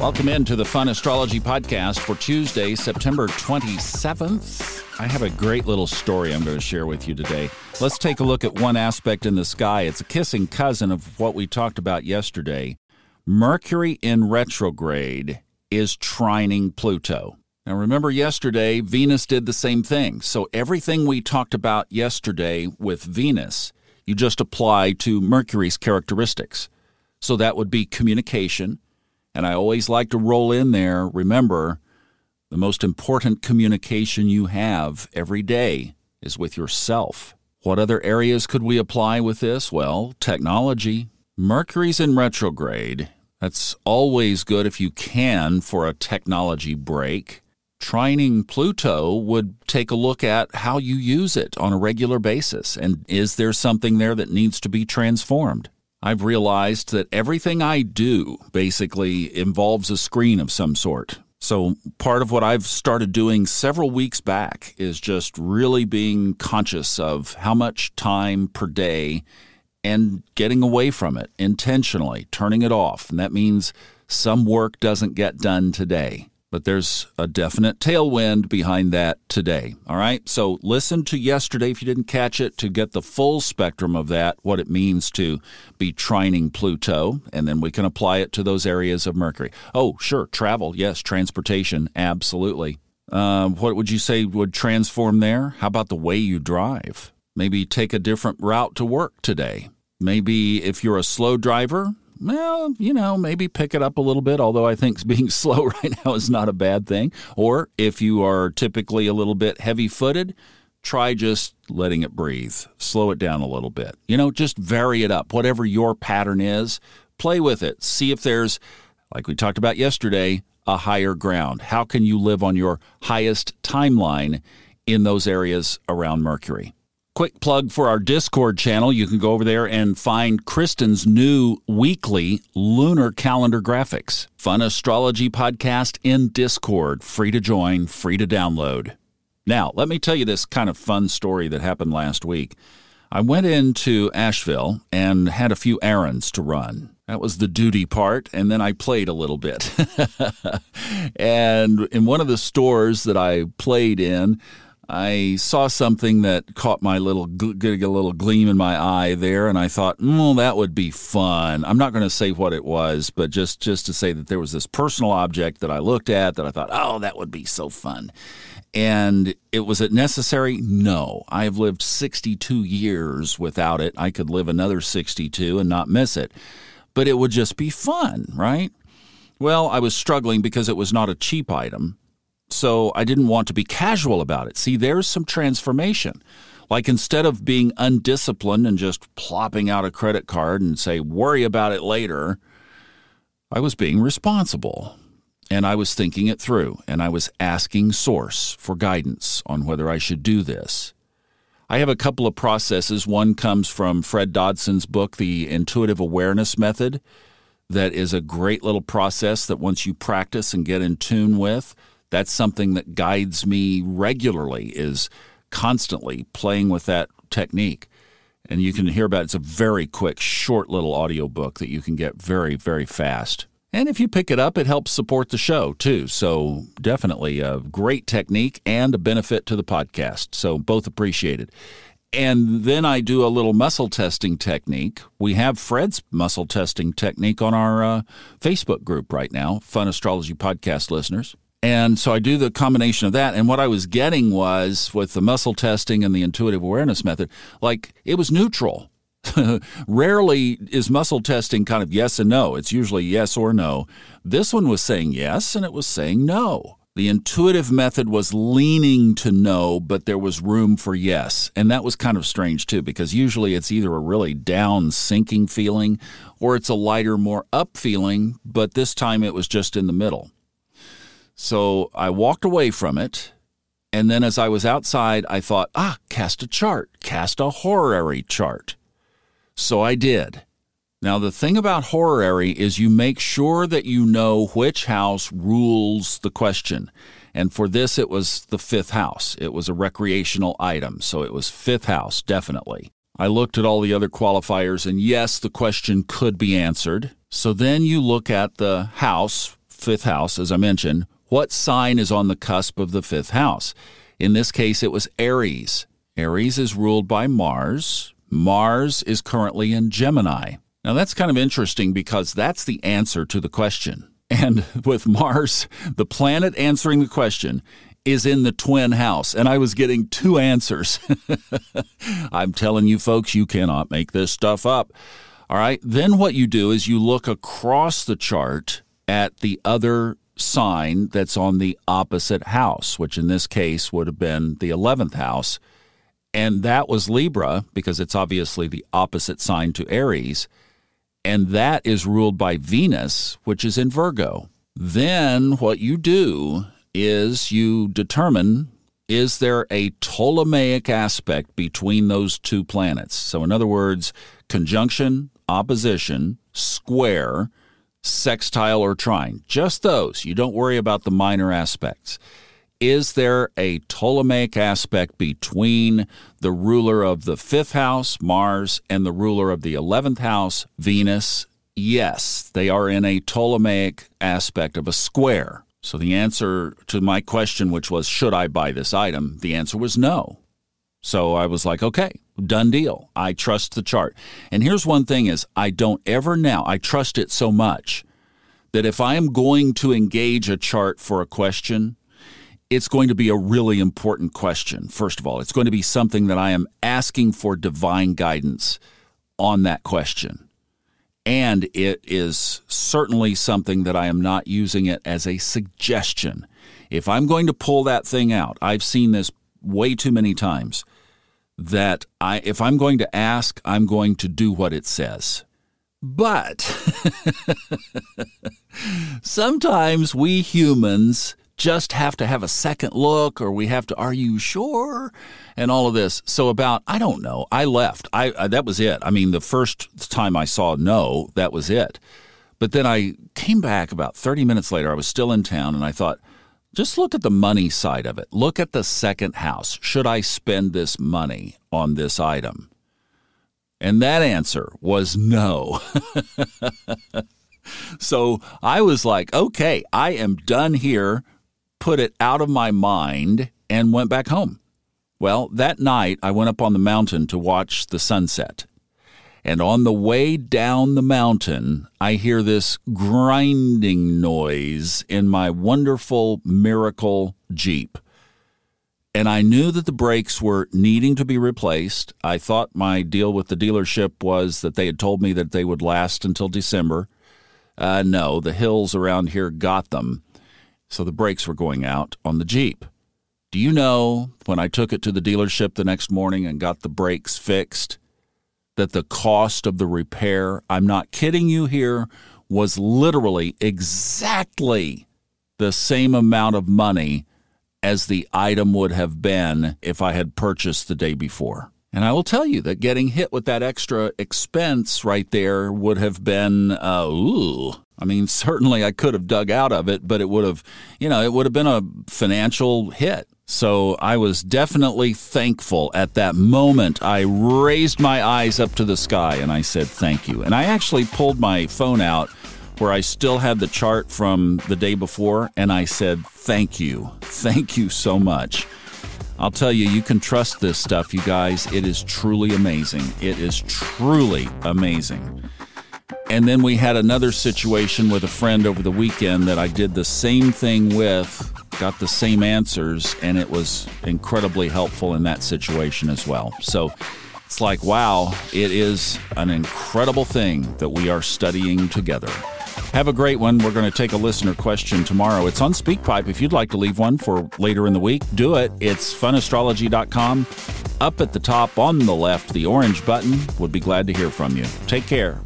Welcome into the Fun Astrology Podcast for Tuesday, September 27th. I have a great little story I'm going to share with you today. Let's take a look at one aspect in the sky. It's a kissing cousin of what we talked about yesterday. Mercury in retrograde is trining Pluto. Now, remember yesterday, Venus did the same thing. So, everything we talked about yesterday with Venus, you just apply to Mercury's characteristics. So, that would be communication. And I always like to roll in there, remember, the most important communication you have every day is with yourself. What other areas could we apply with this? Well, technology. Mercury's in retrograde. That's always good if you can for a technology break. Trining Pluto would take a look at how you use it on a regular basis and is there something there that needs to be transformed? I've realized that everything I do basically involves a screen of some sort. So, part of what I've started doing several weeks back is just really being conscious of how much time per day and getting away from it intentionally, turning it off. And that means some work doesn't get done today but there's a definite tailwind behind that today. All right. So listen to yesterday if you didn't catch it to get the full spectrum of that, what it means to be trining Pluto, and then we can apply it to those areas of Mercury. Oh, sure. Travel. Yes. Transportation. Absolutely. Uh, what would you say would transform there? How about the way you drive? Maybe take a different route to work today. Maybe if you're a slow driver, well, you know, maybe pick it up a little bit, although I think being slow right now is not a bad thing. Or if you are typically a little bit heavy footed, try just letting it breathe. Slow it down a little bit. You know, just vary it up. Whatever your pattern is, play with it. See if there's, like we talked about yesterday, a higher ground. How can you live on your highest timeline in those areas around Mercury? Quick plug for our Discord channel. You can go over there and find Kristen's new weekly lunar calendar graphics. Fun astrology podcast in Discord. Free to join, free to download. Now, let me tell you this kind of fun story that happened last week. I went into Asheville and had a few errands to run. That was the duty part, and then I played a little bit. and in one of the stores that I played in, I saw something that caught my little getting a little gleam in my eye there, and I thought, "Well, that would be fun." I'm not going to say what it was, but just just to say that there was this personal object that I looked at that I thought, "Oh, that would be so fun." And it was it necessary? No. I have lived 62 years without it. I could live another 62 and not miss it. But it would just be fun, right? Well, I was struggling because it was not a cheap item so I didn't want to be casual about it. See, there's some transformation. Like instead of being undisciplined and just plopping out a credit card and say, worry about it later, I was being responsible. And I was thinking it through, and I was asking Source for guidance on whether I should do this. I have a couple of processes. One comes from Fred Dodson's book, The Intuitive Awareness Method, that is a great little process that once you practice and get in tune with, that's something that guides me regularly is constantly playing with that technique and you can hear about it. it's a very quick short little audio book that you can get very very fast and if you pick it up it helps support the show too so definitely a great technique and a benefit to the podcast so both appreciated and then I do a little muscle testing technique. We have Fred's muscle testing technique on our uh, Facebook group right now, Fun Astrology Podcast listeners. And so I do the combination of that. And what I was getting was with the muscle testing and the intuitive awareness method, like it was neutral. Rarely is muscle testing kind of yes and no. It's usually yes or no. This one was saying yes and it was saying no. The intuitive method was leaning to no, but there was room for yes. And that was kind of strange too, because usually it's either a really down, sinking feeling or it's a lighter, more up feeling, but this time it was just in the middle. So I walked away from it. And then as I was outside, I thought, ah, cast a chart, cast a horary chart. So I did. Now, the thing about horary is you make sure that you know which house rules the question. And for this, it was the fifth house. It was a recreational item. So it was fifth house, definitely. I looked at all the other qualifiers, and yes, the question could be answered. So then you look at the house fifth house, as I mentioned, what sign is on the cusp of the fifth house? In this case, it was Aries. Aries is ruled by Mars. Mars is currently in Gemini. Now, that's kind of interesting because that's the answer to the question. And with Mars, the planet answering the question is in the twin house. And I was getting two answers. I'm telling you, folks, you cannot make this stuff up. All right. Then what you do is you look across the chart at the other sign that's on the opposite house, which in this case would have been the 11th house. And that was Libra because it's obviously the opposite sign to Aries. And that is ruled by Venus, which is in Virgo. Then what you do is you determine is there a Ptolemaic aspect between those two planets? So, in other words, conjunction, opposition, square, sextile, or trine. Just those. You don't worry about the minor aspects. Is there a Ptolemaic aspect between the ruler of the fifth house, Mars, and the ruler of the 11th house, Venus? Yes, they are in a Ptolemaic aspect of a square. So the answer to my question, which was, should I buy this item? The answer was no. So I was like, okay, done deal. I trust the chart. And here's one thing is I don't ever now, I trust it so much that if I am going to engage a chart for a question, it's going to be a really important question. First of all, it's going to be something that I am asking for divine guidance on that question. And it is certainly something that I am not using it as a suggestion. If I'm going to pull that thing out, I've seen this way too many times that I if I'm going to ask, I'm going to do what it says. But sometimes we humans just have to have a second look or we have to are you sure? and all of this. So about i don't know. I left. I, I that was it. I mean the first time i saw no that was it. But then i came back about 30 minutes later. I was still in town and i thought just look at the money side of it. Look at the second house. Should I spend this money on this item? And that answer was no. so I was like, okay, I am done here. Put it out of my mind and went back home. Well, that night I went up on the mountain to watch the sunset. And on the way down the mountain, I hear this grinding noise in my wonderful miracle Jeep. And I knew that the brakes were needing to be replaced. I thought my deal with the dealership was that they had told me that they would last until December. Uh, no, the hills around here got them. So the brakes were going out on the Jeep. Do you know when I took it to the dealership the next morning and got the brakes fixed? That the cost of the repair, I'm not kidding you here, was literally exactly the same amount of money as the item would have been if I had purchased the day before. And I will tell you that getting hit with that extra expense right there would have been, uh, ooh. I mean, certainly I could have dug out of it, but it would have, you know, it would have been a financial hit. So I was definitely thankful at that moment. I raised my eyes up to the sky and I said, Thank you. And I actually pulled my phone out where I still had the chart from the day before and I said, Thank you. Thank you so much. I'll tell you, you can trust this stuff, you guys. It is truly amazing. It is truly amazing. And then we had another situation with a friend over the weekend that I did the same thing with got the same answers, and it was incredibly helpful in that situation as well. So it's like, wow, it is an incredible thing that we are studying together. Have a great one. We're going to take a listener question tomorrow. It's on SpeakPipe. If you'd like to leave one for later in the week, do it. It's funastrology.com. Up at the top on the left, the orange button. Would be glad to hear from you. Take care.